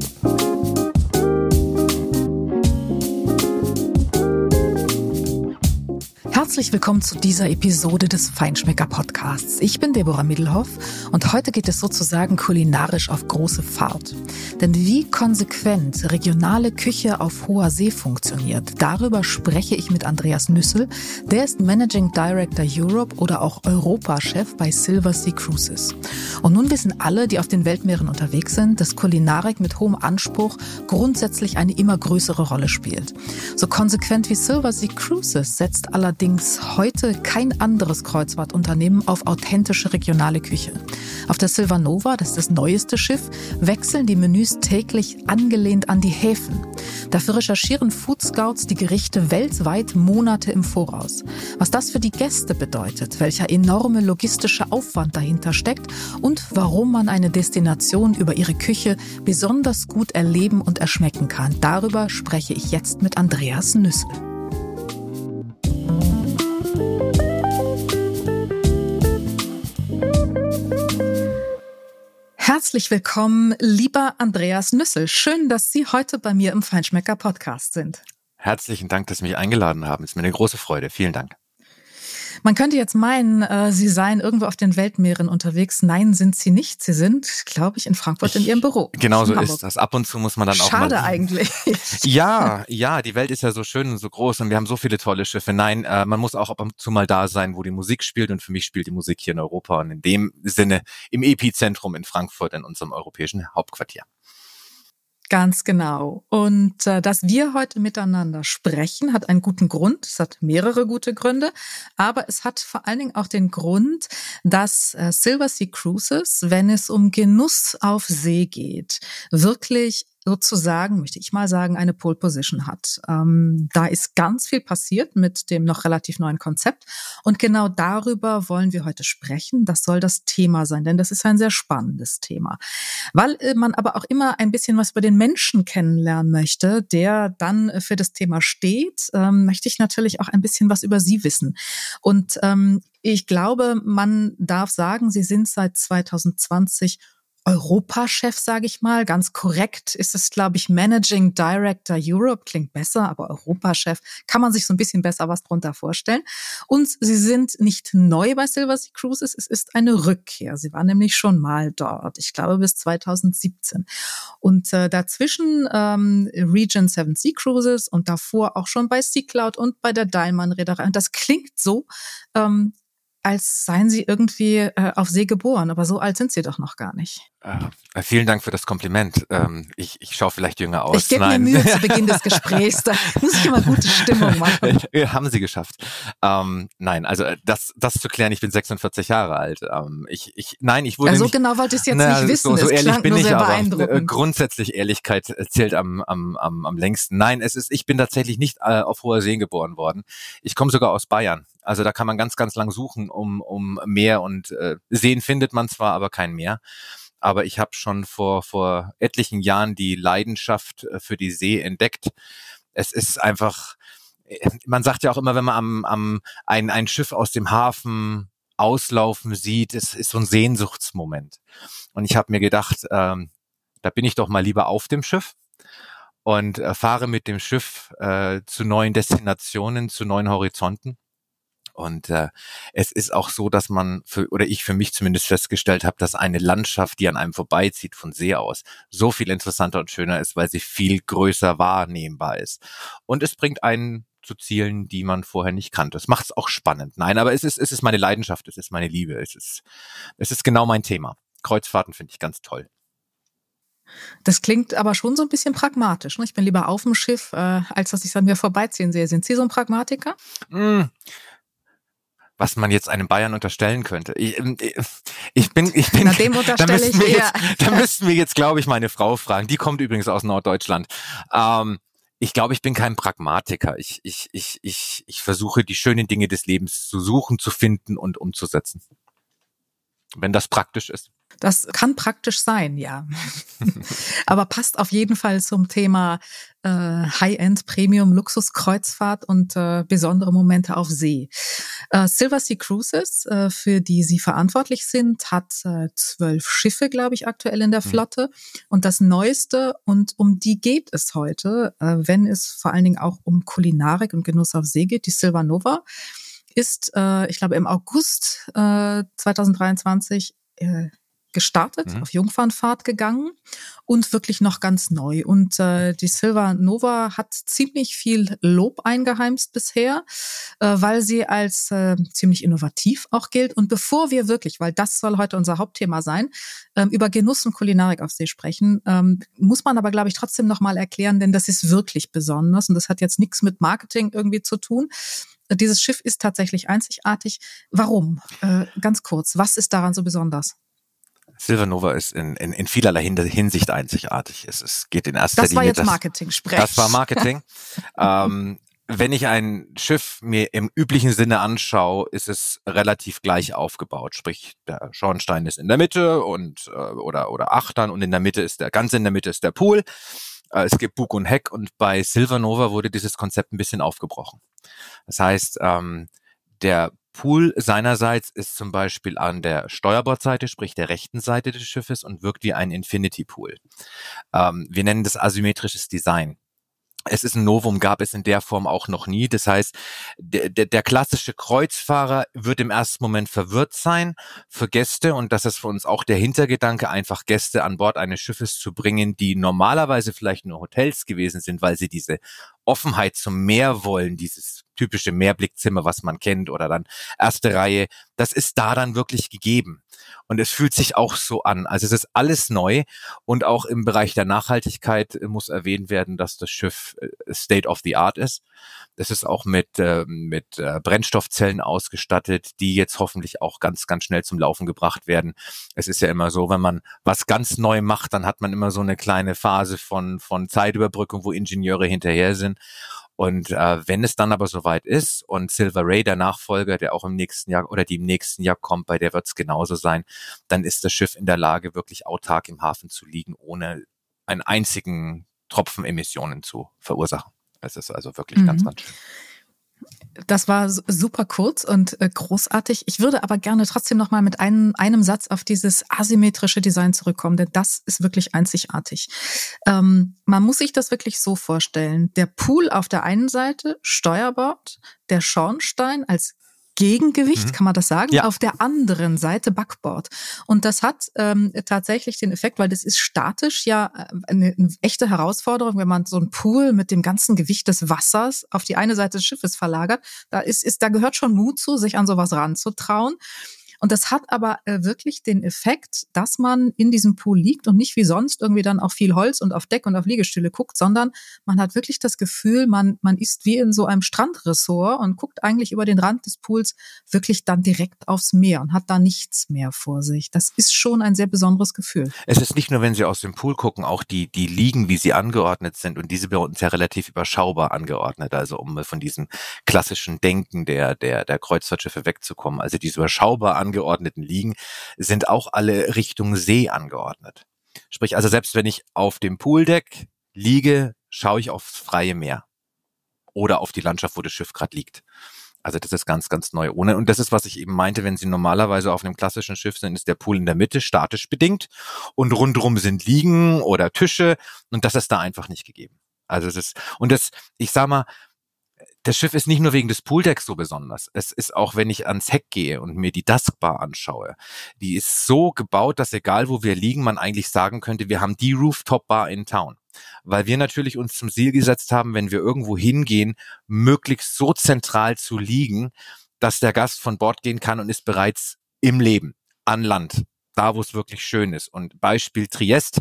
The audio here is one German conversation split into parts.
Thank you. Herzlich willkommen zu dieser Episode des Feinschmecker Podcasts. Ich bin Deborah Middelhoff und heute geht es sozusagen kulinarisch auf große Fahrt. Denn wie konsequent regionale Küche auf hoher See funktioniert, darüber spreche ich mit Andreas Nüssel. Der ist Managing Director Europe oder auch Europachef bei Silver Sea Cruises. Und nun wissen alle, die auf den Weltmeeren unterwegs sind, dass Kulinarik mit hohem Anspruch grundsätzlich eine immer größere Rolle spielt. So konsequent wie Silver Sea Cruises setzt allerdings allerdings heute kein anderes Kreuzfahrtunternehmen auf authentische regionale Küche. Auf der Silvanova, das ist das neueste Schiff, wechseln die Menüs täglich angelehnt an die Häfen. Dafür recherchieren Food Scouts die Gerichte weltweit Monate im Voraus. Was das für die Gäste bedeutet, welcher enorme logistische Aufwand dahinter steckt und warum man eine Destination über ihre Küche besonders gut erleben und erschmecken kann, darüber spreche ich jetzt mit Andreas Nüssel. Herzlich willkommen, lieber Andreas Nüssel. Schön, dass Sie heute bei mir im Feinschmecker Podcast sind. Herzlichen Dank, dass Sie mich eingeladen haben. Es ist mir eine große Freude. Vielen Dank. Man könnte jetzt meinen, äh, Sie seien irgendwo auf den Weltmeeren unterwegs. Nein, sind Sie nicht. Sie sind, glaube ich, in Frankfurt ich, in Ihrem Büro. Genau so ist das. Ab und zu muss man dann Schade auch mal. Schade eigentlich. Ja, ja, die Welt ist ja so schön und so groß und wir haben so viele tolle Schiffe. Nein, äh, man muss auch ab und zu mal da sein, wo die Musik spielt und für mich spielt die Musik hier in Europa und in dem Sinne im Epizentrum in Frankfurt in unserem europäischen Hauptquartier. Ganz genau. Und äh, dass wir heute miteinander sprechen, hat einen guten Grund. Es hat mehrere gute Gründe. Aber es hat vor allen Dingen auch den Grund, dass äh, Silver Sea Cruises, wenn es um Genuss auf See geht, wirklich sozusagen, möchte ich mal sagen, eine Pole Position hat. Ähm, da ist ganz viel passiert mit dem noch relativ neuen Konzept. Und genau darüber wollen wir heute sprechen. Das soll das Thema sein, denn das ist ein sehr spannendes Thema. Weil äh, man aber auch immer ein bisschen was über den Menschen kennenlernen möchte, der dann für das Thema steht, ähm, möchte ich natürlich auch ein bisschen was über Sie wissen. Und ähm, ich glaube, man darf sagen, Sie sind seit 2020 Europachef, sage ich mal. Ganz korrekt ist es, glaube ich, Managing Director Europe. Klingt besser, aber Europachef kann man sich so ein bisschen besser was drunter vorstellen. Und sie sind nicht neu bei Silver Sea Cruises. Es ist eine Rückkehr. Sie waren nämlich schon mal dort. Ich glaube bis 2017. Und äh, dazwischen ähm, Region Seven Sea Cruises und davor auch schon bei Sea Cloud und bei der Diamond Reederei. Und das klingt so, ähm, als seien Sie irgendwie äh, auf See geboren, aber so alt sind Sie doch noch gar nicht. Äh, vielen Dank für das Kompliment. Ähm, ich, ich schaue vielleicht jünger aus. Ich gebe mir Mühe zu Beginn des Gesprächs, da muss ich immer gute Stimmung machen. Haben Sie geschafft. Ähm, nein, also äh, das, das zu klären, ich bin 46 Jahre alt. Ähm, ich, ich, nein, ich wurde ja, so nicht, genau wollte ich es jetzt na, nicht wissen. So, so ehrlich bin ich, aber äh, grundsätzlich Ehrlichkeit zählt am, am, am, am längsten. Nein, es ist, ich bin tatsächlich nicht äh, auf hoher See geboren worden. Ich komme sogar aus Bayern. Also da kann man ganz, ganz lang suchen um, um Meer und äh, Seen findet man zwar, aber kein Meer. Aber ich habe schon vor, vor etlichen Jahren die Leidenschaft äh, für die See entdeckt. Es ist einfach, äh, man sagt ja auch immer, wenn man am, am ein, ein Schiff aus dem Hafen auslaufen sieht, es ist so ein Sehnsuchtsmoment. Und ich habe mir gedacht, ähm, da bin ich doch mal lieber auf dem Schiff und äh, fahre mit dem Schiff äh, zu neuen Destinationen, zu neuen Horizonten und äh, es ist auch so, dass man für, oder ich für mich zumindest festgestellt habe, dass eine Landschaft, die an einem vorbeizieht von See aus, so viel interessanter und schöner ist, weil sie viel größer wahrnehmbar ist. Und es bringt einen zu Zielen, die man vorher nicht kannte. Es macht es auch spannend. Nein, aber es ist, es ist meine Leidenschaft, es ist meine Liebe, es ist, es ist genau mein Thema. Kreuzfahrten finde ich ganz toll. Das klingt aber schon so ein bisschen pragmatisch. Ne? Ich bin lieber auf dem Schiff, äh, als dass ich es an mir vorbeiziehen sehe. Sind Sie so ein Pragmatiker? Mm, was man jetzt einem Bayern unterstellen könnte. Ich, ähm, ich bin, ich bin, Na, dem unterstelle ich jetzt, da müssten wir jetzt, glaube ich, meine Frau fragen. Die kommt übrigens aus Norddeutschland. Ähm, ich glaube, ich bin kein Pragmatiker. Ich, ich, ich, ich, ich versuche, die schönen Dinge des Lebens zu suchen, zu finden und umzusetzen. Wenn das praktisch ist. Das kann praktisch sein, ja. Aber passt auf jeden Fall zum Thema äh, High-End Premium Luxuskreuzfahrt und äh, besondere Momente auf See. Äh, Silver Sea Cruises, äh, für die Sie verantwortlich sind, hat äh, zwölf Schiffe, glaube ich, aktuell in der mhm. Flotte. Und das Neueste, und um die geht es heute, äh, wenn es vor allen Dingen auch um Kulinarik und Genuss auf See geht, die Silver Nova ist, äh, ich glaube, im August äh, 2023 äh, gestartet, mhm. auf Jungfernfahrt gegangen und wirklich noch ganz neu. Und äh, die Silva Nova hat ziemlich viel Lob eingeheimst bisher, äh, weil sie als äh, ziemlich innovativ auch gilt. Und bevor wir wirklich, weil das soll heute unser Hauptthema sein, ähm, über Genuss und Kulinarik auf See sprechen, ähm, muss man aber, glaube ich, trotzdem nochmal erklären, denn das ist wirklich besonders und das hat jetzt nichts mit Marketing irgendwie zu tun. Dieses Schiff ist tatsächlich einzigartig. Warum? Äh, ganz kurz, was ist daran so besonders? Silvernova ist in, in, in vielerlei Hinsicht einzigartig. Es, es geht in erster das Linie. Das war jetzt Marketing-Sprech. Das war Marketing. ähm, wenn ich ein Schiff mir im üblichen Sinne anschaue, ist es relativ gleich aufgebaut. Sprich, der Schornstein ist in der Mitte und äh, oder oder Achtern und in der Mitte ist der ganz in der Mitte ist der Pool. Äh, es gibt Bug und Heck und bei Silvernova wurde dieses Konzept ein bisschen aufgebrochen. Das heißt, ähm, der Pool seinerseits ist zum Beispiel an der Steuerbordseite, sprich der rechten Seite des Schiffes und wirkt wie ein Infinity Pool. Ähm, wir nennen das asymmetrisches Design. Es ist ein Novum, gab es in der Form auch noch nie. Das heißt, der, der, klassische Kreuzfahrer wird im ersten Moment verwirrt sein für Gäste und das ist für uns auch der Hintergedanke, einfach Gäste an Bord eines Schiffes zu bringen, die normalerweise vielleicht nur Hotels gewesen sind, weil sie diese Offenheit zum Meer wollen, dieses typische Mehrblickzimmer, was man kennt, oder dann erste Reihe, das ist da dann wirklich gegeben. Und es fühlt sich auch so an. Also es ist alles neu und auch im Bereich der Nachhaltigkeit muss erwähnt werden, dass das Schiff äh, State of the Art ist. Das ist auch mit, äh, mit äh, Brennstoffzellen ausgestattet, die jetzt hoffentlich auch ganz, ganz schnell zum Laufen gebracht werden. Es ist ja immer so, wenn man was ganz neu macht, dann hat man immer so eine kleine Phase von, von Zeitüberbrückung, wo Ingenieure hinterher sind. Und äh, wenn es dann aber soweit ist und Silver Ray, der Nachfolger, der auch im nächsten Jahr oder die im nächsten Jahr kommt, bei der wird es genauso sein, dann ist das Schiff in der Lage, wirklich autark im Hafen zu liegen, ohne einen einzigen Tropfen Emissionen zu verursachen. Es ist also wirklich mhm. ganz, ganz schön. Das war super kurz und äh, großartig. Ich würde aber gerne trotzdem noch mal mit einem, einem Satz auf dieses asymmetrische Design zurückkommen, denn das ist wirklich einzigartig. Ähm, man muss sich das wirklich so vorstellen. Der Pool auf der einen Seite, Steuerbord, der Schornstein als Gegengewicht, mhm. kann man das sagen, ja. auf der anderen Seite Backboard. Und das hat ähm, tatsächlich den Effekt, weil das ist statisch ja äh, eine, eine echte Herausforderung, wenn man so einen Pool mit dem ganzen Gewicht des Wassers auf die eine Seite des Schiffes verlagert. Da ist, ist, da gehört schon Mut zu, sich an sowas ranzutrauen. Und das hat aber äh, wirklich den Effekt, dass man in diesem Pool liegt und nicht wie sonst irgendwie dann auch viel Holz und auf Deck und auf Liegestühle guckt, sondern man hat wirklich das Gefühl, man, man ist wie in so einem Strandressort und guckt eigentlich über den Rand des Pools wirklich dann direkt aufs Meer und hat da nichts mehr vor sich. Das ist schon ein sehr besonderes Gefühl. Es ist nicht nur, wenn Sie aus dem Pool gucken, auch die, die Liegen, wie sie angeordnet sind und diese bei uns ja relativ überschaubar angeordnet, also um von diesem klassischen Denken der, der, der Kreuzfahrtschiffe wegzukommen. Also diese überschaubar angeordneten Liegen sind auch alle Richtung See angeordnet. Sprich, also selbst wenn ich auf dem Pooldeck liege, schaue ich aufs freie Meer oder auf die Landschaft, wo das Schiff gerade liegt. Also das ist ganz, ganz neu. Ohne, und das ist, was ich eben meinte, wenn Sie normalerweise auf einem klassischen Schiff sind, ist der Pool in der Mitte statisch bedingt und rundherum sind Liegen oder Tische und das ist da einfach nicht gegeben. Also es ist, und das, ich sag mal, das Schiff ist nicht nur wegen des Pooldecks so besonders. Es ist auch, wenn ich ans Heck gehe und mir die Duskbar anschaue, die ist so gebaut, dass egal wo wir liegen, man eigentlich sagen könnte, wir haben die Rooftop Bar in Town. Weil wir natürlich uns zum Ziel gesetzt haben, wenn wir irgendwo hingehen, möglichst so zentral zu liegen, dass der Gast von Bord gehen kann und ist bereits im Leben, an Land, da wo es wirklich schön ist. Und Beispiel Triest,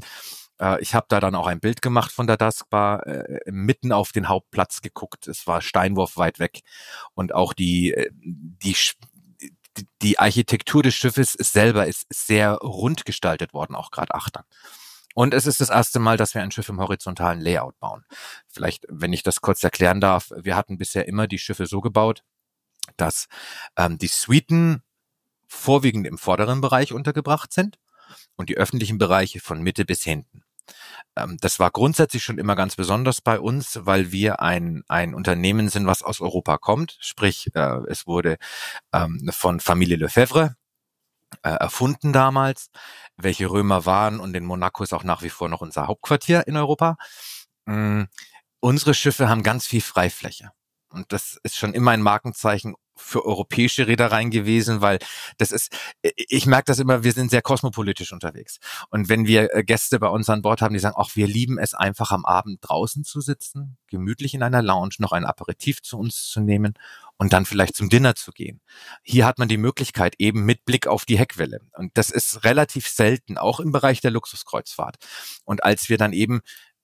äh, ich habe da dann auch ein Bild gemacht von der Duskbar, äh, mitten auf den Hauptplatz geguckt. Es war Steinwurf weit weg. Und auch die, äh, die, die Architektur des Schiffes selber ist sehr rund gestaltet worden, auch gerade Achtern. Und es ist das erste Mal, dass wir ein Schiff im horizontalen Layout bauen. Vielleicht, wenn ich das kurz erklären darf, wir hatten bisher immer die Schiffe so gebaut, dass ähm, die Suiten vorwiegend im vorderen Bereich untergebracht sind und die öffentlichen Bereiche von Mitte bis hinten. Ähm, das war grundsätzlich schon immer ganz besonders bei uns, weil wir ein, ein Unternehmen sind, was aus Europa kommt. Sprich, äh, es wurde ähm, von Familie Lefebvre äh, erfunden damals, welche Römer waren und in Monaco ist auch nach wie vor noch unser Hauptquartier in Europa. Mm, unsere Schiffe haben ganz viel Freifläche. Und das ist schon immer ein Markenzeichen für europäische Reedereien gewesen, weil das ist, ich merke das immer, wir sind sehr kosmopolitisch unterwegs. Und wenn wir äh, Gäste bei uns an Bord haben, die sagen, ach, wir lieben es einfach am Abend draußen zu sitzen, gemütlich in einer Lounge noch ein Aperitif zu uns zu nehmen und dann vielleicht zum Dinner zu gehen. Hier hat man die Möglichkeit eben mit Blick auf die Heckwelle. Und das ist relativ selten, auch im Bereich der Luxuskreuzfahrt. Und als wir dann eben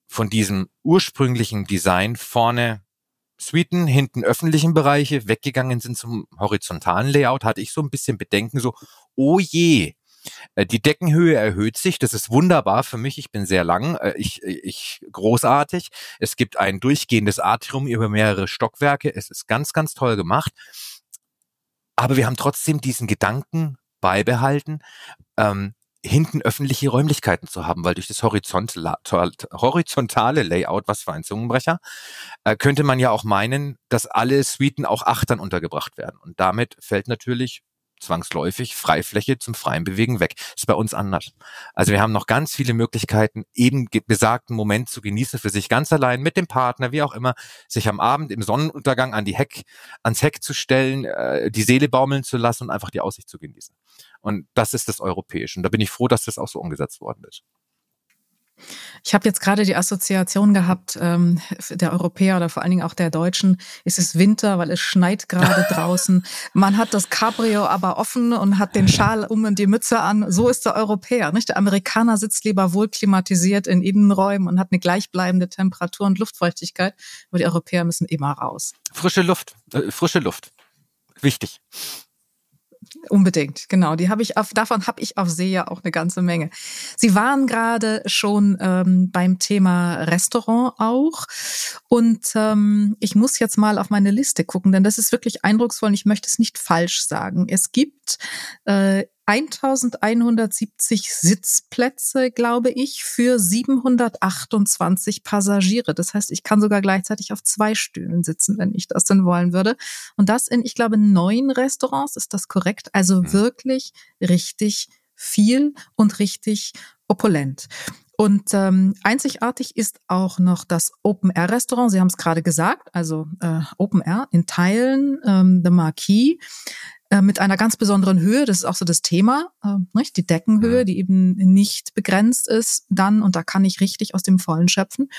von diesem ursprünglichen Design vorne Suiten, hinten öffentlichen Bereiche weggegangen sind zum horizontalen Layout, hatte ich so ein bisschen Bedenken, so, oh je, äh, die Deckenhöhe erhöht sich, das ist wunderbar für mich. Ich bin sehr lang, äh, ich, ich großartig. Es gibt ein durchgehendes Atrium über mehrere Stockwerke. Es ist ganz, ganz toll gemacht. Aber wir haben trotzdem diesen Gedanken beibehalten, ähm, hinten öffentliche Räumlichkeiten zu haben, weil durch das horizontale Layout, was für ein Zungenbrecher, äh, könnte man ja auch meinen, dass alle Suiten auch Achtern untergebracht werden. Und damit fällt natürlich zwangsläufig Freifläche zum freien Bewegen weg. ist bei uns anders. Also wir haben noch ganz viele Möglichkeiten, eben besagten Moment zu genießen für sich ganz allein mit dem Partner, wie auch immer, sich am Abend im Sonnenuntergang an die Heck, ans Heck zu stellen, äh, die Seele baumeln zu lassen und einfach die Aussicht zu genießen. Und das ist das Europäische. Und da bin ich froh, dass das auch so umgesetzt worden ist. Ich habe jetzt gerade die Assoziation gehabt, ähm, der Europäer oder vor allen Dingen auch der Deutschen, ist es Winter, weil es schneit gerade draußen. Man hat das Cabrio aber offen und hat den Schal um und die Mütze an. So ist der Europäer. Nicht? Der Amerikaner sitzt lieber wohl klimatisiert in Innenräumen und hat eine gleichbleibende Temperatur und Luftfeuchtigkeit. Aber die Europäer müssen immer raus. Frische Luft, äh, frische Luft. Wichtig. Unbedingt, genau. Die habe ich auf, davon habe ich auf See ja auch eine ganze Menge. Sie waren gerade schon ähm, beim Thema Restaurant auch. Und ähm, ich muss jetzt mal auf meine Liste gucken, denn das ist wirklich eindrucksvoll und ich möchte es nicht falsch sagen. Es gibt äh, 1170 Sitzplätze, glaube ich, für 728 Passagiere. Das heißt, ich kann sogar gleichzeitig auf zwei Stühlen sitzen, wenn ich das denn wollen würde. Und das in, ich glaube, neun Restaurants. Ist das korrekt? Also mhm. wirklich richtig viel und richtig opulent. Und ähm, einzigartig ist auch noch das Open Air Restaurant. Sie haben es gerade gesagt, also äh, Open Air in Teilen, ähm, The Marquis. Äh, mit einer ganz besonderen Höhe. Das ist auch so das Thema, äh, nicht? die Deckenhöhe, die eben nicht begrenzt ist dann und da kann ich richtig aus dem Vollen schöpfen.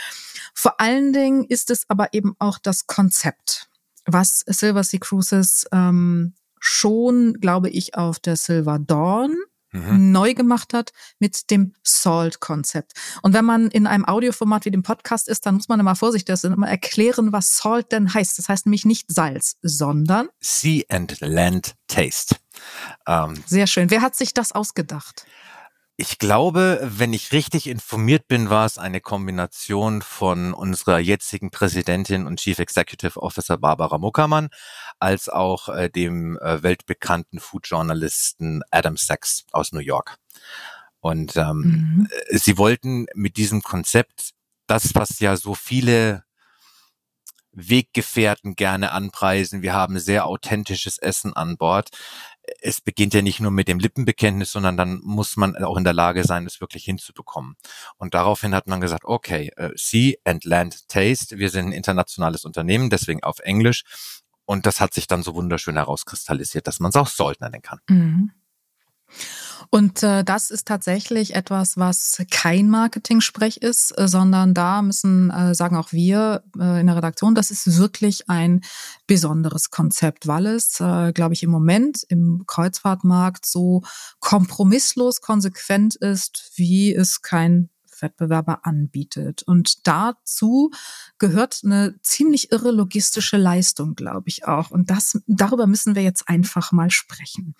Vor allen Dingen ist es aber eben auch das Konzept, was Silver Sea Cruises ähm, schon, glaube ich, auf der Silver Dawn mhm. neu gemacht hat mit dem Salt-Konzept. Und wenn man in einem Audioformat wie dem Podcast ist, dann muss man immer vorsichtig sein, immer erklären, was Salt denn heißt. Das heißt nämlich nicht Salz, sondern Sea and Land Taste. Ähm, Sehr schön. Wer hat sich das ausgedacht? Ich glaube, wenn ich richtig informiert bin, war es eine Kombination von unserer jetzigen Präsidentin und Chief Executive Officer Barbara Muckermann als auch äh, dem äh, weltbekannten Food-Journalisten Adam Sachs aus New York. Und ähm, mhm. Äh, sie wollten mit diesem Konzept das, was ja so viele Weggefährten gerne anpreisen. Wir haben sehr authentisches Essen an Bord es beginnt ja nicht nur mit dem Lippenbekenntnis, sondern dann muss man auch in der Lage sein, es wirklich hinzubekommen. Und daraufhin hat man gesagt, okay, uh, Sea and Land Taste, wir sind ein internationales Unternehmen, deswegen auf Englisch. Und das hat sich dann so wunderschön herauskristallisiert, dass man es auch Salt nennen kann. Mhm. Und äh, das ist tatsächlich etwas, was kein Marketing-Sprech ist, äh, sondern da müssen, äh, sagen auch wir äh, in der Redaktion, das ist wirklich ein besonderes Konzept, weil es, äh, glaube ich, im Moment im Kreuzfahrtmarkt so kompromisslos konsequent ist, wie es kein Wettbewerber anbietet. Und dazu gehört eine ziemlich irre logistische Leistung, glaube ich auch. Und das, darüber müssen wir jetzt einfach mal sprechen.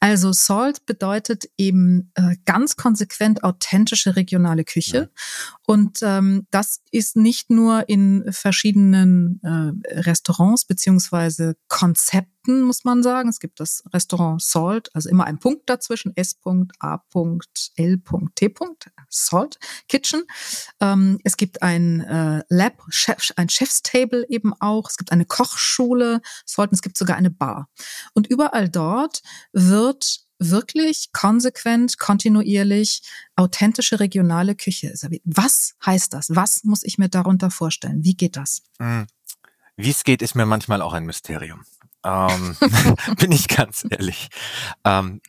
Also Salt bedeutet eben äh, ganz konsequent authentische regionale Küche. Ja. Und ähm, das ist nicht nur in verschiedenen äh, Restaurants beziehungsweise Konzepten, muss man sagen. Es gibt das Restaurant Salt, also immer ein Punkt dazwischen, S.A.L.T. Salt Kitchen. Ähm, es gibt ein äh, Lab, Chef, ein Chefstable eben auch. Es gibt eine Kochschule, Salt, es gibt sogar eine Bar. Und überall dort wird wirklich konsequent, kontinuierlich authentische regionale Küche serviert. Was heißt das? Was muss ich mir darunter vorstellen? Wie geht das? Hm. Wie es geht, ist mir manchmal auch ein Mysterium. Ähm, bin ich ganz ehrlich. Ähm,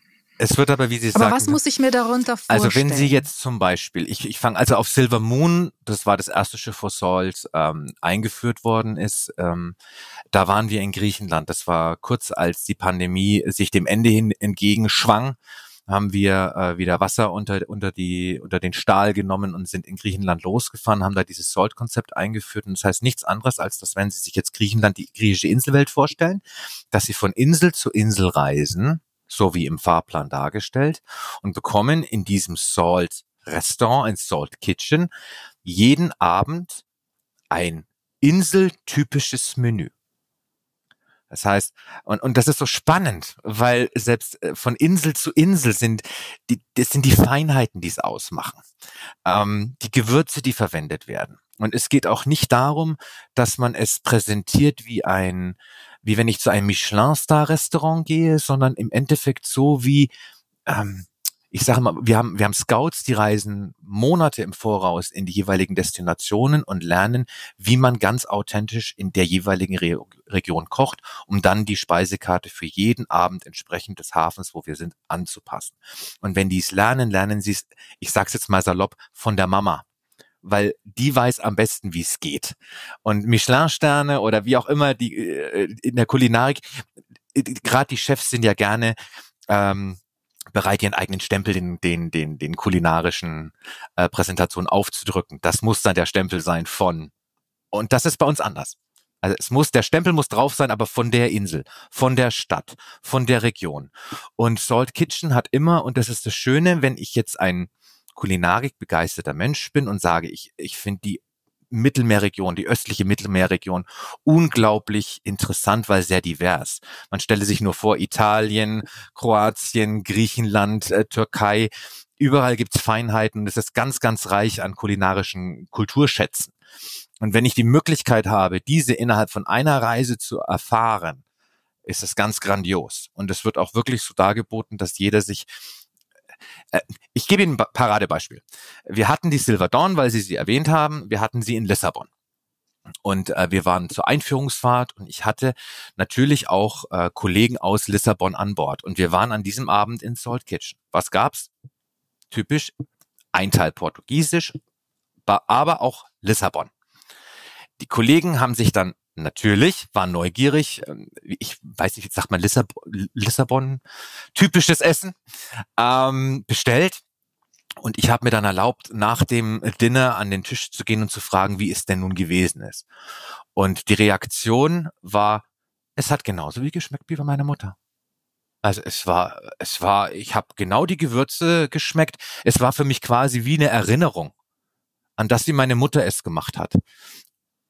es wird aber, wie Sie sagen. Aber was muss ich mir darunter vorstellen? Also wenn Sie jetzt zum Beispiel, ich, ich fange also auf Silver Moon, das war das erste Schiff vor Salt, ähm, eingeführt worden ist. Ähm, da waren wir in Griechenland. Das war kurz als die Pandemie sich dem Ende hin entgegenschwang haben wir äh, wieder Wasser unter, unter, die, unter den Stahl genommen und sind in Griechenland losgefahren, haben da dieses Salt-Konzept eingeführt. Und das heißt nichts anderes, als dass, wenn Sie sich jetzt Griechenland, die griechische Inselwelt vorstellen, dass Sie von Insel zu Insel reisen, so wie im Fahrplan dargestellt, und bekommen in diesem Salt Restaurant, ein Salt Kitchen, jeden Abend ein inseltypisches Menü. Das heißt, und, und das ist so spannend, weil selbst äh, von Insel zu Insel sind die, das sind die Feinheiten, die es ausmachen. Ähm, die Gewürze, die verwendet werden. Und es geht auch nicht darum, dass man es präsentiert wie ein, wie wenn ich zu einem Michelin-Star-Restaurant gehe, sondern im Endeffekt so wie, ähm, ich sage mal, wir haben, wir haben Scouts, die reisen Monate im Voraus in die jeweiligen Destinationen und lernen, wie man ganz authentisch in der jeweiligen Re Region kocht, um dann die Speisekarte für jeden Abend entsprechend des Hafens, wo wir sind, anzupassen. Und wenn die es lernen, lernen sie es, ich sag's jetzt mal salopp, von der Mama weil die weiß am besten, wie es geht. Und Michelin-Sterne oder wie auch immer die äh, in der Kulinarik, äh, gerade die Chefs sind ja gerne ähm, bereit, ihren eigenen Stempel den, den, den, den kulinarischen äh, Präsentationen aufzudrücken. Das muss dann der Stempel sein von. Und das ist bei uns anders. Also es muss, der Stempel muss drauf sein, aber von der Insel, von der Stadt, von der Region. Und Salt Kitchen hat immer, und das ist das Schöne, wenn ich jetzt ein Kulinarik begeisterter Mensch bin und sage, ich, ich finde die Mittelmeerregion, die östliche Mittelmeerregion, unglaublich interessant, weil sehr divers. Man stelle sich nur vor, Italien, Kroatien, Griechenland, äh, Türkei, überall gibt's Feinheiten. Es ist ganz, ganz reich an kulinarischen Kulturschätzen. Und wenn ich die Möglichkeit habe, diese innerhalb von einer Reise zu erfahren, ist es ganz grandios. Und es wird auch wirklich so dargeboten, dass jeder sich ich gebe Ihnen ein Paradebeispiel. Wir hatten die Silver Dawn, weil Sie sie erwähnt haben. Wir hatten sie in Lissabon. Und äh, wir waren zur Einführungsfahrt und ich hatte natürlich auch äh, Kollegen aus Lissabon an Bord. Und wir waren an diesem Abend in Salt Kitchen. Was gab's? Typisch ein Teil Portugiesisch, aber auch Lissabon. Die Kollegen haben sich dann natürlich, war neugierig. Ähm, ich weiß nicht, sagt man Lissabon, Lissabon typisches Essen ähm, bestellt. Und ich habe mir dann erlaubt, nach dem Dinner an den Tisch zu gehen und zu fragen, wie es denn nun gewesen ist. Und die Reaktion war, es hat genauso wie geschmeckt wie bei meiner Mutter. Also es war, es war, ich habe genau die Gewürze geschmeckt. Es war für mich quasi wie eine Erinnerung an das, wie meine Mutter es gemacht hat.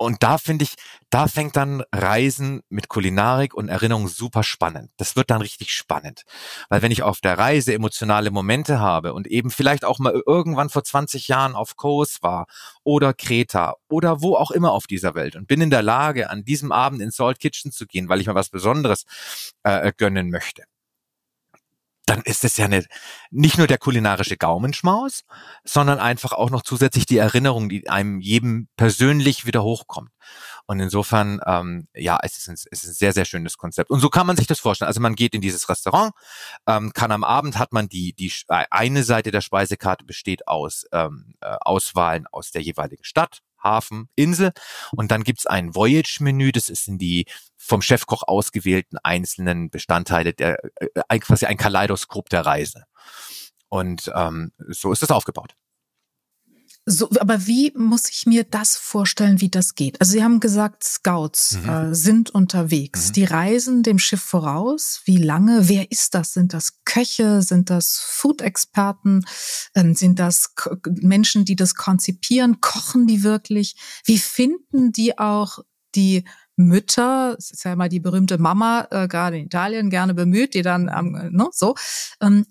Und da finde ich, da fängt dann Reisen mit Kulinarik und Erinnerung super spannend. Das wird dann richtig spannend. Weil wenn ich auf der Reise emotionale Momente habe und eben vielleicht auch mal irgendwann vor 20 Jahren auf Kos war oder Kreta oder wo auch immer auf dieser Welt und bin in der Lage, an diesem Abend in Salt Kitchen zu gehen, weil ich mir was Besonderes äh, gönnen möchte dann ist es ja eine, nicht nur der kulinarische Gaumenschmaus, sondern einfach auch noch zusätzlich die Erinnerung, die einem jedem persönlich wieder hochkommt. Und insofern, ähm, ja, es ist, ein, es ist ein sehr, sehr schönes Konzept. Und so kann man sich das vorstellen. Also man geht in dieses Restaurant, ähm, kann am Abend hat man die, die eine Seite der Speisekarte besteht aus ähm, äh, Auswahlen aus der jeweiligen Stadt, Hafen, Insel. Und dann gibt's ein Voyage-Menü, das ist in die vom Chefkoch ausgewählten einzelnen Bestandteile der äh, quasi ein Kaleidoskop der Reise. Und ähm, so ist es aufgebaut. So, aber wie muss ich mir das vorstellen, wie das geht? Also Sie haben gesagt, Scouts mhm. äh, sind unterwegs. Mhm. Die reisen dem Schiff voraus. Wie lange? Wer ist das? Sind das Köche? Sind das Food-Experten? Ähm, sind das K Menschen, die das konzipieren? Kochen die wirklich? Wie finden die auch die Mütter, das ist ja immer die berühmte Mama, äh, gerade in Italien gerne bemüht, die dann, ähm, ne, so. Ähm,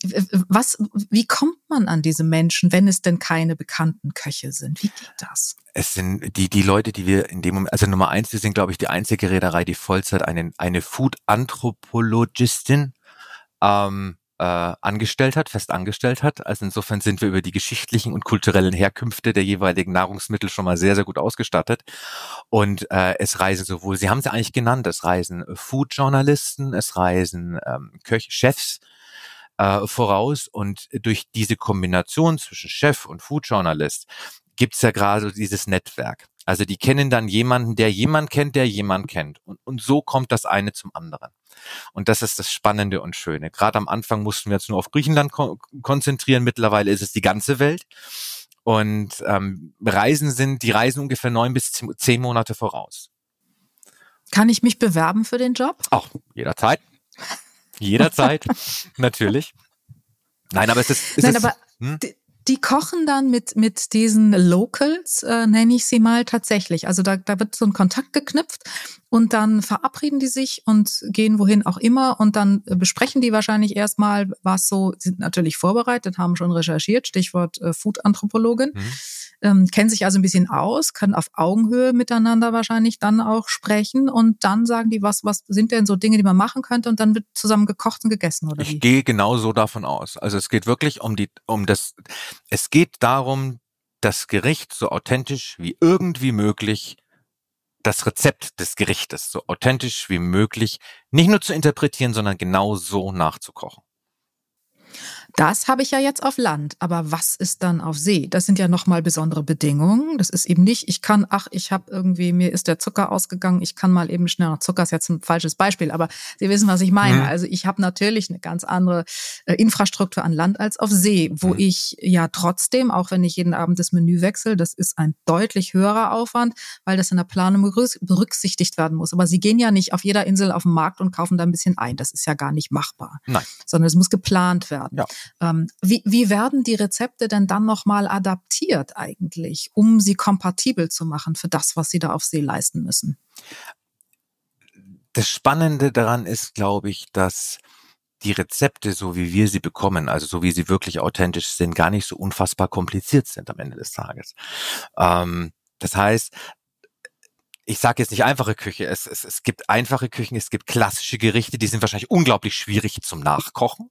was, wie kommt man an diese Menschen, wenn es denn keine bekannten Köche sind? Wie geht das? Es sind die, die Leute, die wir in dem Moment, also Nummer eins, wir sind, glaube ich, die einzige Reederei, die Vollzeit einen, eine Food-Anthropologistin ähm, äh, angestellt hat, fest angestellt hat. Also insofern sind wir über die geschichtlichen und kulturellen Herkünfte der jeweiligen Nahrungsmittel schon mal sehr, sehr gut ausgestattet. Und äh, es reisen sowohl, Sie haben es eigentlich genannt, es reisen Food-Journalisten, es reisen ähm, Köche, Chefs, äh, voraus und durch diese Kombination zwischen Chef und Food-Journalist gibt's ja gerade dieses Netzwerk. Also die kennen dann jemanden, der jemand kennt, der jemand kennt. Und, und so kommt das eine zum anderen. Und das ist das Spannende und Schöne. Gerade am Anfang mussten wir jetzt nur auf Griechenland ko konzentrieren. Mittlerweile ist es die ganze Welt. Und ähm, Reisen sind, die reisen ungefähr neun bis zehn Monate voraus. Kann ich mich bewerben für den Job? Auch jederzeit. Jederzeit, natürlich. Nein, aber es ist. Es Nein, ist, aber hm? Die kochen dann mit, mit diesen Locals, äh, nenne ich sie mal tatsächlich. Also da, da wird so ein Kontakt geknüpft und dann verabreden die sich und gehen wohin auch immer und dann besprechen die wahrscheinlich erstmal, was so, sind natürlich vorbereitet, haben schon recherchiert, Stichwort äh, Food-Anthropologin. Mhm ähm, kennen sich also ein bisschen aus, können auf Augenhöhe miteinander wahrscheinlich dann auch sprechen und dann sagen die, was, was sind denn so Dinge, die man machen könnte und dann wird zusammen gekocht und gegessen, oder wie? Ich gehe genau so davon aus. Also es geht wirklich um die, um das, es geht darum, das Gericht so authentisch wie irgendwie möglich das Rezept des Gerichtes so authentisch wie möglich nicht nur zu interpretieren, sondern genau so nachzukochen. Das habe ich ja jetzt auf Land, aber was ist dann auf See? Das sind ja nochmal besondere Bedingungen. Das ist eben nicht, ich kann, ach, ich habe irgendwie, mir ist der Zucker ausgegangen, ich kann mal eben schnell, noch Zucker ist jetzt ein falsches Beispiel, aber Sie wissen, was ich meine. Mhm. Also ich habe natürlich eine ganz andere äh, Infrastruktur an Land als auf See, wo mhm. ich ja trotzdem, auch wenn ich jeden Abend das Menü wechsle, das ist ein deutlich höherer Aufwand, weil das in der Planung berücksichtigt werden muss. Aber Sie gehen ja nicht auf jeder Insel auf den Markt und kaufen da ein bisschen ein. Das ist ja gar nicht machbar. Nein. Sondern es muss geplant werden. Ja. Ähm, wie, wie werden die Rezepte denn dann nochmal adaptiert eigentlich, um sie kompatibel zu machen für das, was sie da auf See leisten müssen? Das Spannende daran ist, glaube ich, dass die Rezepte, so wie wir sie bekommen, also so wie sie wirklich authentisch sind, gar nicht so unfassbar kompliziert sind am Ende des Tages. Ähm, das heißt, ich sage jetzt nicht einfache Küche, es, es, es gibt einfache Küchen, es gibt klassische Gerichte, die sind wahrscheinlich unglaublich schwierig zum Nachkochen.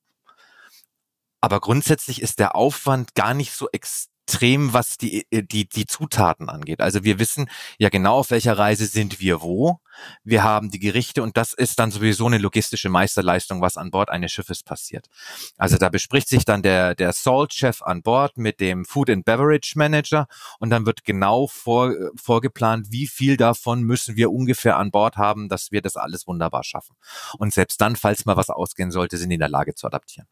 Aber grundsätzlich ist der Aufwand gar nicht so extrem, was die, äh, die, die Zutaten angeht. Also wir wissen ja genau, auf welcher Reise sind wir wo. Wir haben die Gerichte und das ist dann sowieso eine logistische Meisterleistung, was an Bord eines Schiffes passiert. Also da bespricht sich dann der, der Salt-Chef an Bord mit dem Food and Beverage Manager und dann wird genau vor, vorgeplant, wie viel davon müssen wir ungefähr an Bord haben, dass wir das alles wunderbar schaffen. Und selbst dann, falls mal was ausgehen sollte, sind die in der Lage zu adaptieren.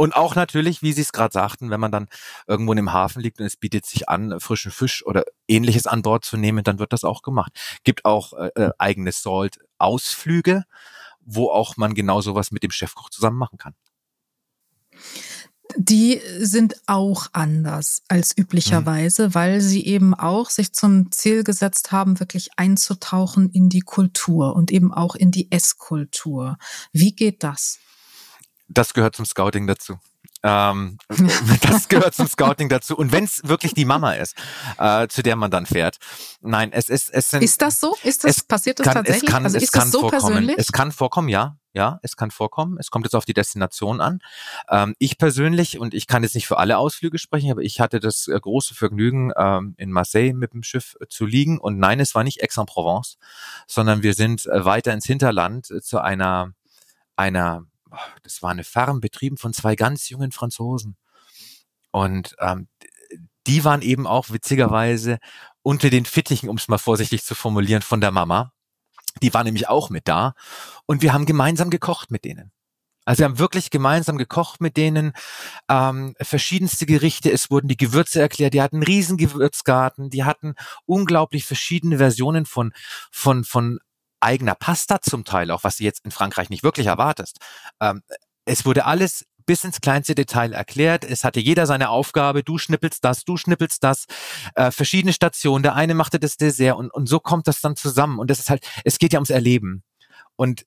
Und auch natürlich, wie Sie es gerade sagten, wenn man dann irgendwo in dem Hafen liegt und es bietet sich an, frischen Fisch oder ähnliches an Bord zu nehmen, dann wird das auch gemacht. Gibt auch äh, äh eigene Salt-Ausflüge, wo auch man genau sowas mit dem Chefkoch zusammen machen kann. Die sind auch anders als üblicherweise, mhm. weil sie eben auch sich zum Ziel gesetzt haben, wirklich einzutauchen in die Kultur und eben auch in die Esskultur. Wie geht das? Das gehört zum Scouting dazu. Ähm, das gehört zum Scouting dazu. Und wenn es wirklich die Mama ist, äh, zu der man dann fährt. Nein, es ist es sind, Ist das so? Ist das passiert das kann, tatsächlich? Es kann, also ist das so vorkommen. persönlich? Es kann vorkommen, ja. Ja, es kann vorkommen. Es kommt jetzt auf die Destination an. Ähm, ich persönlich, und ich kann jetzt nicht für alle Ausflüge sprechen, aber ich hatte das äh, große Vergnügen, ähm, in Marseille mit dem Schiff äh, zu liegen. Und nein, es war nicht Aix-en-Provence, sondern wir sind äh, weiter ins Hinterland zu einer einer das war eine Farm betrieben von zwei ganz jungen Franzosen. Und ähm, die waren eben auch witzigerweise unter den Fittichen, um es mal vorsichtig zu formulieren, von der Mama. Die war nämlich auch mit da und wir haben gemeinsam gekocht mit denen. Also wir haben wirklich gemeinsam gekocht mit denen, ähm, verschiedenste Gerichte, es wurden die Gewürze erklärt, die hatten einen riesen Gewürzgarten, die hatten unglaublich verschiedene Versionen von, von, von eigener Pasta zum Teil, auch was du jetzt in Frankreich nicht wirklich erwartest. Ähm, es wurde alles bis ins kleinste Detail erklärt. Es hatte jeder seine Aufgabe. Du schnippelst das, du schnippelst das. Äh, verschiedene Stationen. Der eine machte das Dessert und, und so kommt das dann zusammen. Und das ist halt, es geht ja ums Erleben. Und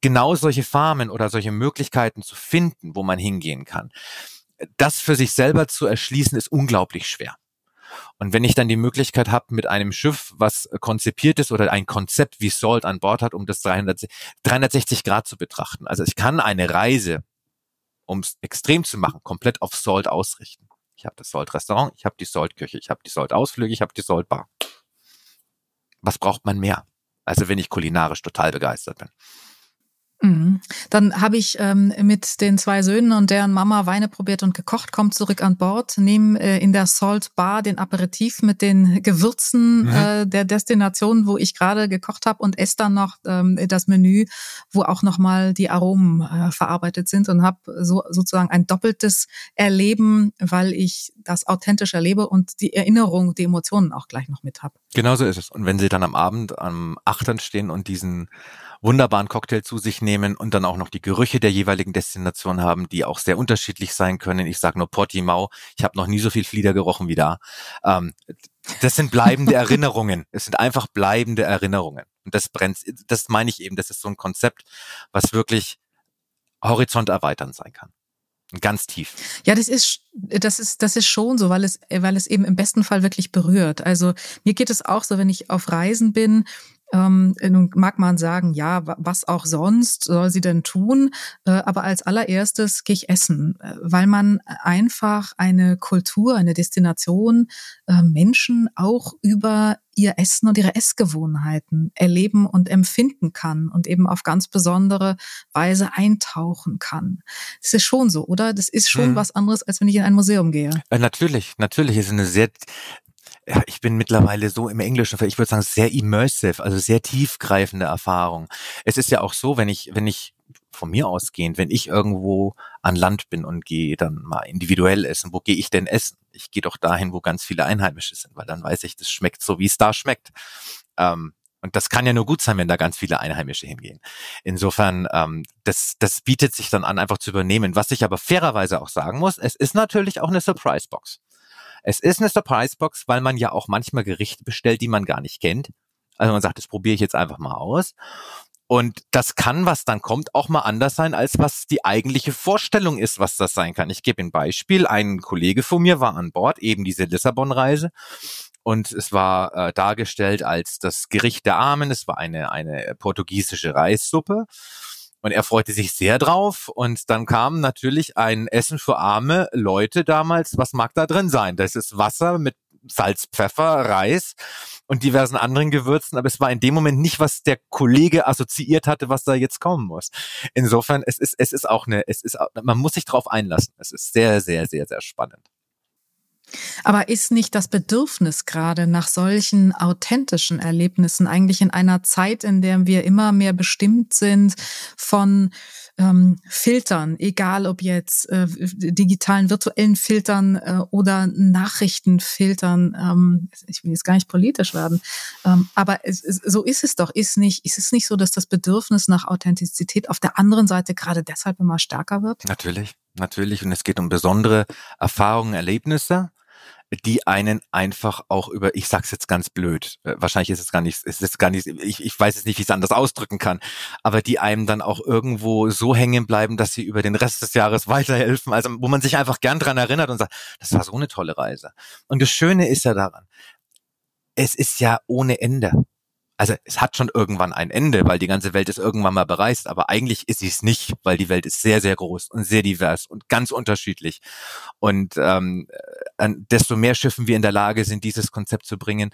genau solche Farmen oder solche Möglichkeiten zu finden, wo man hingehen kann, das für sich selber zu erschließen, ist unglaublich schwer. Und wenn ich dann die Möglichkeit habe, mit einem Schiff, was konzipiert ist oder ein Konzept wie Salt an Bord hat, um das 300, 360 Grad zu betrachten. Also ich kann eine Reise, um es extrem zu machen, komplett auf Salt ausrichten. Ich habe das Salt-Restaurant, ich habe die Salt-Küche, ich habe die Salt-Ausflüge, ich habe die Salt-Bar. Was braucht man mehr? Also wenn ich kulinarisch total begeistert bin. Mhm. Dann habe ich ähm, mit den zwei Söhnen und deren Mama Weine probiert und gekocht, komme zurück an Bord, nehme äh, in der Salt Bar den Aperitif mit den Gewürzen mhm. äh, der Destination, wo ich gerade gekocht habe und esse dann noch ähm, das Menü, wo auch nochmal die Aromen äh, verarbeitet sind und habe so sozusagen ein doppeltes Erleben, weil ich das authentisch erlebe und die Erinnerung, die Emotionen auch gleich noch mit habe. Genauso ist es. Und wenn Sie dann am Abend am Achtern stehen und diesen wunderbaren Cocktail zu sich nehmen und dann auch noch die Gerüche der jeweiligen Destination haben, die auch sehr unterschiedlich sein können. Ich sage nur Portimao, ich habe noch nie so viel Flieder gerochen wie da. Ähm, das sind bleibende Erinnerungen. Es sind einfach bleibende Erinnerungen. Und das brennt, das meine ich eben, das ist so ein Konzept, was wirklich Horizont erweitern sein kann. Ganz tief. Ja, das ist, das ist, das ist schon so, weil es, weil es eben im besten Fall wirklich berührt. Also mir geht es auch so, wenn ich auf Reisen bin ähm, nun mag man sagen, ja, was auch sonst soll sie denn tun? Äh, aber als allererstes gehe ich essen, äh, weil man einfach eine Kultur, eine Destination, äh, Menschen auch über ihr Essen und ihre Essgewohnheiten erleben und empfinden kann und eben auf ganz besondere Weise eintauchen kann. Das ist schon so, oder? Das ist schon hm. was anderes, als wenn ich in ein Museum gehe. Äh, natürlich, natürlich ist eine sehr ja, ich bin mittlerweile so im Englischen, ich würde sagen, sehr immersive, also sehr tiefgreifende Erfahrung. Es ist ja auch so, wenn ich, wenn ich von mir ausgehend, wenn ich irgendwo an Land bin und gehe dann mal individuell essen, wo gehe ich denn essen? Ich gehe doch dahin, wo ganz viele Einheimische sind, weil dann weiß ich, das schmeckt so, wie es da schmeckt. Ähm, und das kann ja nur gut sein, wenn da ganz viele Einheimische hingehen. Insofern, ähm, das, das bietet sich dann an, einfach zu übernehmen. Was ich aber fairerweise auch sagen muss, es ist natürlich auch eine Surprise Box. Es ist eine Surprise Box, weil man ja auch manchmal Gerichte bestellt, die man gar nicht kennt. Also man sagt, das probiere ich jetzt einfach mal aus. Und das kann, was dann kommt, auch mal anders sein, als was die eigentliche Vorstellung ist, was das sein kann. Ich gebe ein Beispiel. Ein Kollege von mir war an Bord, eben diese Lissabon-Reise. Und es war äh, dargestellt als das Gericht der Armen. Es war eine, eine portugiesische Reissuppe. Und er freute sich sehr drauf. Und dann kam natürlich ein Essen für arme Leute damals. Was mag da drin sein? Das ist Wasser mit Salz, Pfeffer, Reis und diversen anderen Gewürzen, aber es war in dem Moment nicht, was der Kollege assoziiert hatte, was da jetzt kommen muss. Insofern, es ist, es ist auch eine, es ist, man muss sich drauf einlassen. Es ist sehr, sehr, sehr, sehr spannend. Aber ist nicht das Bedürfnis gerade nach solchen authentischen Erlebnissen eigentlich in einer Zeit, in der wir immer mehr bestimmt sind von ähm, Filtern, egal ob jetzt äh, digitalen, virtuellen Filtern äh, oder Nachrichtenfiltern, ähm, ich will jetzt gar nicht politisch werden, ähm, aber es, es, so ist es doch, ist nicht, ist es nicht so, dass das Bedürfnis nach Authentizität auf der anderen Seite gerade deshalb immer stärker wird? Natürlich, natürlich. Und es geht um besondere Erfahrungen, Erlebnisse die einen einfach auch über, ich sag's jetzt ganz blöd, äh, wahrscheinlich ist es gar nicht, ist es gar nicht, ich, ich weiß jetzt nicht, wie ich es anders ausdrücken kann, aber die einem dann auch irgendwo so hängen bleiben, dass sie über den Rest des Jahres weiterhelfen, also wo man sich einfach gern dran erinnert und sagt, das war so eine tolle Reise. Und das Schöne ist ja daran, es ist ja ohne Ende also es hat schon irgendwann ein Ende, weil die ganze Welt ist irgendwann mal bereist, aber eigentlich ist sie es nicht, weil die Welt ist sehr, sehr groß und sehr divers und ganz unterschiedlich. Und ähm, desto mehr Schiffen wir in der Lage sind, dieses Konzept zu bringen,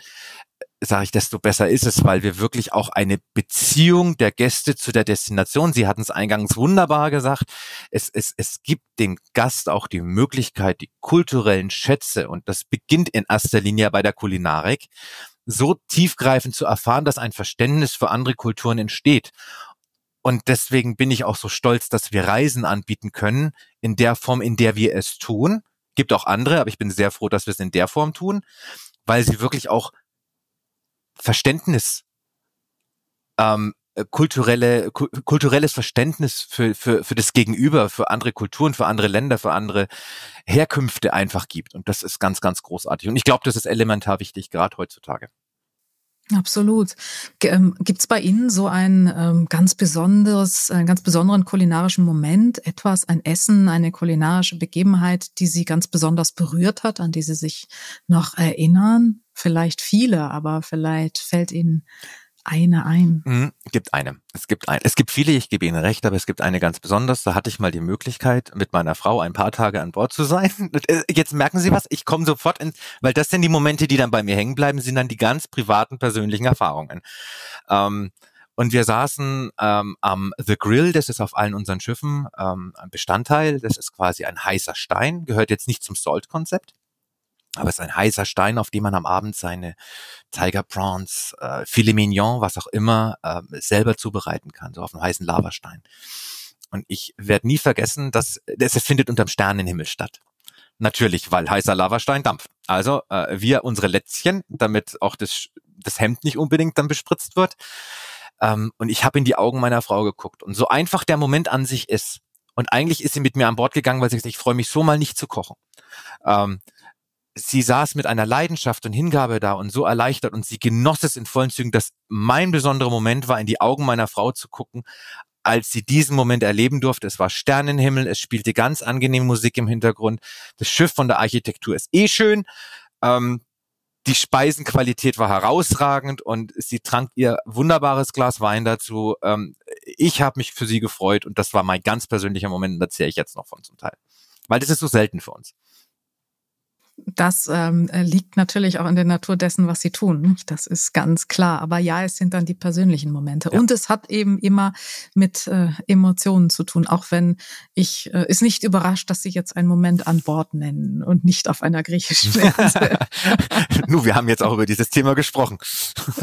sage ich, desto besser ist es, weil wir wirklich auch eine Beziehung der Gäste zu der Destination, Sie hatten es eingangs wunderbar gesagt, es, es, es gibt dem Gast auch die Möglichkeit, die kulturellen Schätze, und das beginnt in erster Linie bei der Kulinarik, so tiefgreifend zu erfahren, dass ein Verständnis für andere Kulturen entsteht. und deswegen bin ich auch so stolz, dass wir Reisen anbieten können, in der Form, in der wir es tun. Gibt auch andere, aber ich bin sehr froh, dass wir es in der Form tun, weil sie wirklich auch Verständnis, ähm, kulturelle, kulturelles Verständnis für, für, für das Gegenüber, für andere Kulturen, für andere Länder, für andere Herkünfte einfach gibt. Und das ist ganz, ganz großartig. Und ich glaube, das ist elementar wichtig, gerade heutzutage. Absolut. Ähm, Gibt es bei Ihnen so ein ähm, ganz besonderes, einen ganz besonderen kulinarischen Moment, etwas, ein Essen, eine kulinarische Begebenheit, die Sie ganz besonders berührt hat, an die Sie sich noch erinnern? Vielleicht viele, aber vielleicht fällt Ihnen eine ein. Mhm, gibt eine. Es gibt ein. Es gibt viele, ich gebe Ihnen recht, aber es gibt eine ganz besonders. Da hatte ich mal die Möglichkeit, mit meiner Frau ein paar Tage an Bord zu sein. Äh, jetzt merken Sie was, ich komme sofort in, weil das sind die Momente, die dann bei mir hängen bleiben, sind dann die ganz privaten, persönlichen Erfahrungen. Ähm, und wir saßen ähm, am The Grill, das ist auf allen unseren Schiffen ähm, ein Bestandteil. Das ist quasi ein heißer Stein, gehört jetzt nicht zum Salt-Konzept. Aber es ist ein heißer Stein, auf dem man am Abend seine Tiger Prawns, äh, Filet Mignon, was auch immer, äh, selber zubereiten kann, so auf einem heißen Lavastein. Und ich werde nie vergessen, dass das findet unterm Sternenhimmel statt. Natürlich, weil heißer Lavastein dampft. Also äh, wir unsere Lätzchen, damit auch das, das Hemd nicht unbedingt dann bespritzt wird. Ähm, und ich habe in die Augen meiner Frau geguckt. Und so einfach der Moment an sich ist. Und eigentlich ist sie mit mir an Bord gegangen, weil sie gesagt ich freue mich so mal nicht zu kochen. Ähm, sie saß mit einer Leidenschaft und Hingabe da und so erleichtert und sie genoss es in vollen Zügen, dass mein besonderer Moment war, in die Augen meiner Frau zu gucken, als sie diesen Moment erleben durfte. Es war Sternenhimmel, es spielte ganz angenehme Musik im Hintergrund. Das Schiff von der Architektur ist eh schön. Ähm, die Speisenqualität war herausragend und sie trank ihr wunderbares Glas Wein dazu. Ähm, ich habe mich für sie gefreut und das war mein ganz persönlicher Moment und da zähle ich jetzt noch von zum Teil. Weil das ist so selten für uns das ähm, liegt natürlich auch in der Natur dessen, was sie tun. Das ist ganz klar. Aber ja, es sind dann die persönlichen Momente. Ja. Und es hat eben immer mit äh, Emotionen zu tun, auch wenn ich äh, ist nicht überrascht, dass Sie jetzt einen Moment an Bord nennen und nicht auf einer griechischen Insel. Nur, wir haben jetzt auch über dieses Thema gesprochen.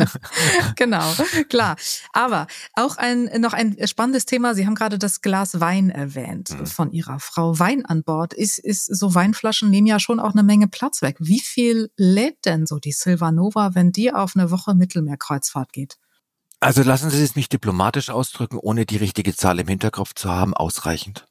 genau, klar. Aber auch ein noch ein spannendes Thema. Sie haben gerade das Glas Wein erwähnt mhm. von Ihrer Frau. Wein an Bord ist ist so Weinflaschen nehmen ja schon auch eine Menge Platz weg. Wie viel lädt denn so die Silvanova, wenn die auf eine Woche Mittelmeerkreuzfahrt geht? Also lassen Sie es mich diplomatisch ausdrücken, ohne die richtige Zahl im Hinterkopf zu haben, ausreichend.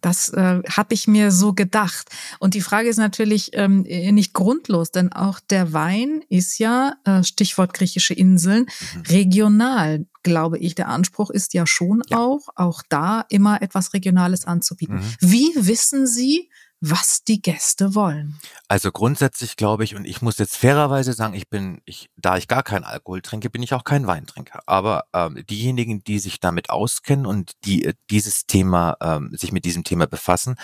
Das äh, habe ich mir so gedacht. Und die Frage ist natürlich ähm, nicht grundlos, denn auch der Wein ist ja, äh, Stichwort griechische Inseln, mhm. regional, glaube ich. Der Anspruch ist ja schon ja. auch, auch da immer etwas Regionales anzubieten. Mhm. Wie wissen Sie, was die Gäste wollen. Also grundsätzlich glaube ich, und ich muss jetzt fairerweise sagen, ich bin, ich, da ich gar keinen Alkohol trinke, bin ich auch kein Weintrinker. Aber ähm, diejenigen, die sich damit auskennen und die äh, dieses Thema, ähm, sich mit diesem Thema befassen,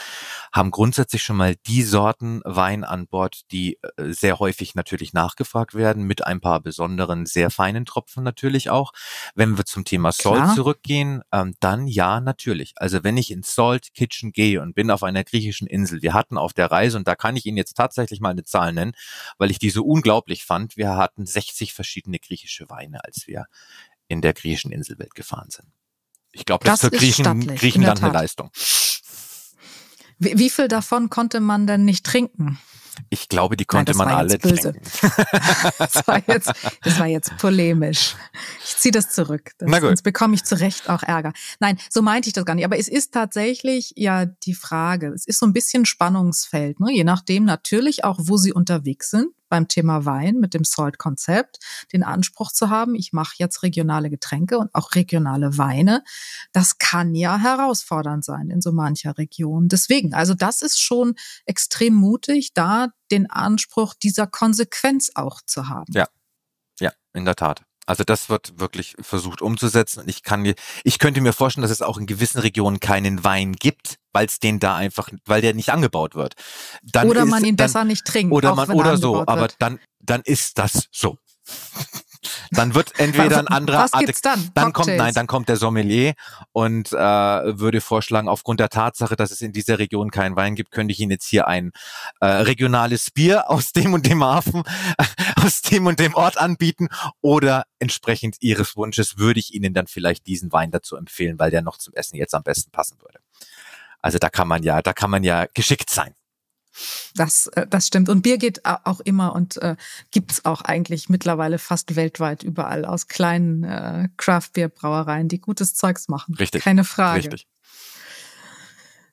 haben grundsätzlich schon mal die Sorten Wein an Bord, die äh, sehr häufig natürlich nachgefragt werden, mit ein paar besonderen, sehr feinen Tropfen natürlich auch. Wenn wir zum Thema Salt Klar. zurückgehen, ähm, dann ja, natürlich. Also wenn ich ins Salt Kitchen gehe und bin auf einer griechischen Insel, wir hatten auf der Reise, und da kann ich Ihnen jetzt tatsächlich mal eine Zahl nennen, weil ich die so unglaublich fand, wir hatten 60 verschiedene griechische Weine, als wir in der griechischen Inselwelt gefahren sind. Ich glaube, das, das ist für Griechen, Griechenland eine Leistung. Wie, wie viel davon konnte man denn nicht trinken? Ich glaube, die konnte Nein, man alle trinken. das, war jetzt, das war jetzt polemisch. Ich ziehe das zurück. Das, Na gut. Sonst bekomme ich zu Recht auch Ärger. Nein, so meinte ich das gar nicht. Aber es ist tatsächlich ja die Frage. Es ist so ein bisschen Spannungsfeld. Ne? Je nachdem natürlich auch, wo Sie unterwegs sind beim Thema Wein mit dem Salt-Konzept den Anspruch zu haben, ich mache jetzt regionale Getränke und auch regionale Weine. Das kann ja herausfordernd sein in so mancher Region. Deswegen, also das ist schon extrem mutig, da den Anspruch dieser Konsequenz auch zu haben. Ja, ja, in der Tat. Also das wird wirklich versucht umzusetzen. Ich kann mir, ich könnte mir vorstellen, dass es auch in gewissen Regionen keinen Wein gibt, weil es den da einfach, weil der nicht angebaut wird. Dann oder ist, man ihn dann, besser nicht trinkt. Oder man oder so, wird. aber dann dann ist das so. Dann wird entweder ein anderer Was gibt's dann? Dann kommt nein, dann kommt der Sommelier und äh, würde vorschlagen, aufgrund der Tatsache, dass es in dieser Region keinen Wein gibt, könnte ich Ihnen jetzt hier ein äh, regionales Bier aus dem und dem Hafen, aus dem und dem Ort anbieten oder entsprechend Ihres Wunsches würde ich Ihnen dann vielleicht diesen Wein dazu empfehlen, weil der noch zum Essen jetzt am besten passen würde. Also da kann man ja, da kann man ja geschickt sein. Das, äh, das stimmt. Und Bier geht auch immer und äh, gibt's auch eigentlich mittlerweile fast weltweit überall aus kleinen äh, Craft-Bier-Brauereien, die gutes Zeugs machen. Richtig. Keine Frage. Richtig.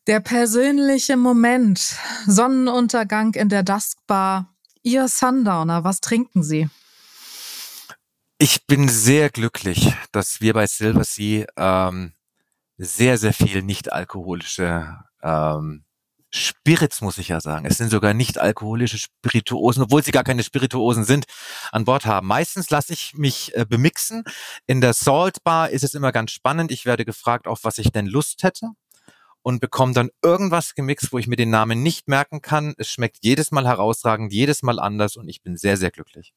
Der persönliche Moment, Sonnenuntergang in der Duskbar, Ihr Sundowner, was trinken Sie? Ich bin sehr glücklich, dass wir bei Silver Sea ähm, sehr, sehr viel nicht alkoholische ähm, Spirits, muss ich ja sagen. Es sind sogar nicht alkoholische Spirituosen, obwohl sie gar keine Spirituosen sind, an Bord haben. Meistens lasse ich mich äh, bemixen. In der Salt Bar ist es immer ganz spannend. Ich werde gefragt, auf was ich denn Lust hätte und bekomme dann irgendwas gemixt, wo ich mir den Namen nicht merken kann. Es schmeckt jedes Mal herausragend, jedes Mal anders und ich bin sehr, sehr glücklich.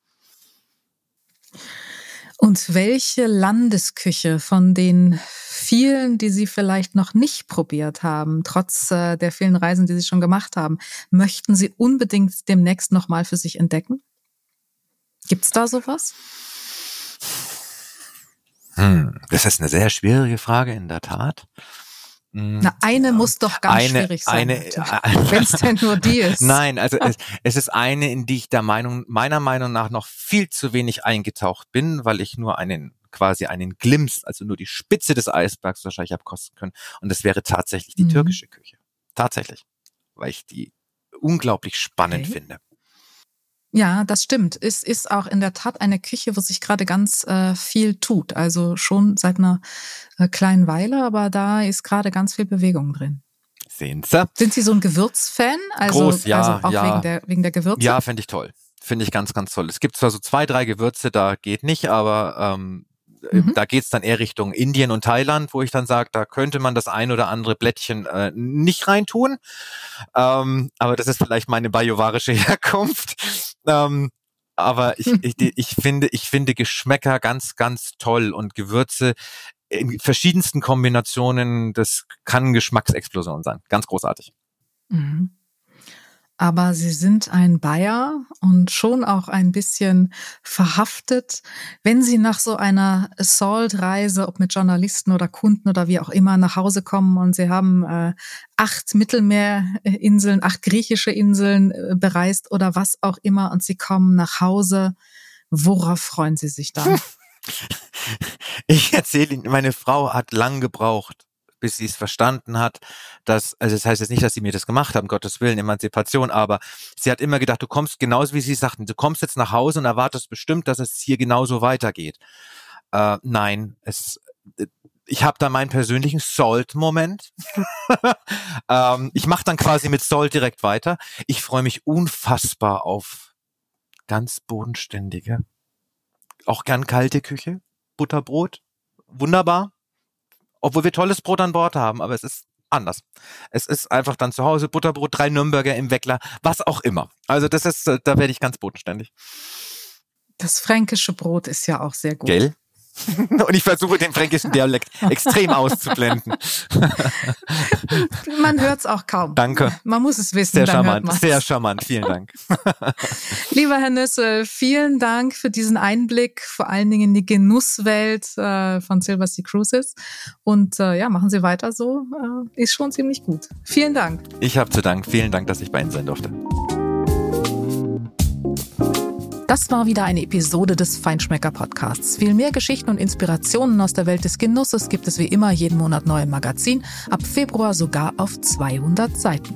Und welche Landesküche von den vielen, die Sie vielleicht noch nicht probiert haben, trotz äh, der vielen Reisen, die Sie schon gemacht haben, möchten Sie unbedingt demnächst nochmal für sich entdecken? Gibt's da sowas? Hm, das ist eine sehr schwierige Frage in der Tat. Hm. Na, eine muss doch ganz eine, schwierig sein. Wenn es denn nur die ist. Nein, also es, es ist eine, in die ich der Meinung, meiner Meinung nach noch viel zu wenig eingetaucht bin, weil ich nur einen quasi einen Glimps, also nur die Spitze des Eisbergs wahrscheinlich abkosten können. Und das wäre tatsächlich die mhm. türkische Küche. Tatsächlich. Weil ich die unglaublich spannend okay. finde. Ja, das stimmt. Es ist auch in der Tat eine Küche, wo sich gerade ganz äh, viel tut. Also schon seit einer äh, kleinen Weile, aber da ist gerade ganz viel Bewegung drin. Sehen Sie? Sind Sie so ein Gewürzfan? Also, Groß, ja, also auch ja. wegen der wegen der Gewürze? Ja, finde ich toll. Finde ich ganz, ganz toll. Es gibt zwar so zwei, drei Gewürze, da geht nicht, aber ähm, Mhm. Da geht's dann eher Richtung Indien und Thailand, wo ich dann sage, da könnte man das ein oder andere Blättchen äh, nicht reintun. Ähm, aber das ist vielleicht meine bajuwarische Herkunft. Ähm, aber ich, ich, ich finde, ich finde Geschmäcker ganz, ganz toll und Gewürze in verschiedensten Kombinationen, das kann Geschmacksexplosion sein. Ganz großartig. Mhm aber sie sind ein Bayer und schon auch ein bisschen verhaftet. Wenn sie nach so einer Assault-Reise, ob mit Journalisten oder Kunden oder wie auch immer, nach Hause kommen und sie haben äh, acht Mittelmeerinseln, acht griechische Inseln äh, bereist oder was auch immer und sie kommen nach Hause, worauf freuen sie sich dann? Ich erzähle Ihnen, meine Frau hat lang gebraucht, bis sie es verstanden hat, dass, also das heißt jetzt nicht, dass sie mir das gemacht haben, Gottes Willen, Emanzipation, aber sie hat immer gedacht, du kommst genauso wie sie sagten, du kommst jetzt nach Hause und erwartest bestimmt, dass es hier genauso weitergeht. Äh, nein, es, ich habe da meinen persönlichen Salt-Moment. ähm, ich mache dann quasi mit Salt direkt weiter. Ich freue mich unfassbar auf ganz bodenständige, auch gern kalte Küche, Butterbrot, wunderbar obwohl wir tolles Brot an Bord haben, aber es ist anders. Es ist einfach dann zu Hause Butterbrot, drei Nürnberger im Weckler, was auch immer. Also das ist, äh, da werde ich ganz bodenständig. Das fränkische Brot ist ja auch sehr gut. Gell? Und ich versuche den fränkischen Dialekt extrem auszublenden. Man hört es auch kaum. Danke. Man muss es wissen. Sehr charmant, sehr charmant. Vielen Dank. Lieber Herr Nüssel, vielen Dank für diesen Einblick, vor allen Dingen in die Genusswelt äh, von Silver Sea Cruises. Und äh, ja, machen Sie weiter so. Äh, ist schon ziemlich gut. Vielen Dank. Ich habe zu danken. Vielen Dank, dass ich bei Ihnen sein durfte. Das war wieder eine Episode des Feinschmecker Podcasts. Viel mehr Geschichten und Inspirationen aus der Welt des Genusses gibt es wie immer jeden Monat neu im Magazin, ab Februar sogar auf 200 Seiten.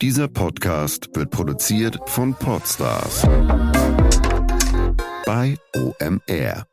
Dieser Podcast wird produziert von Podstars bei OMR.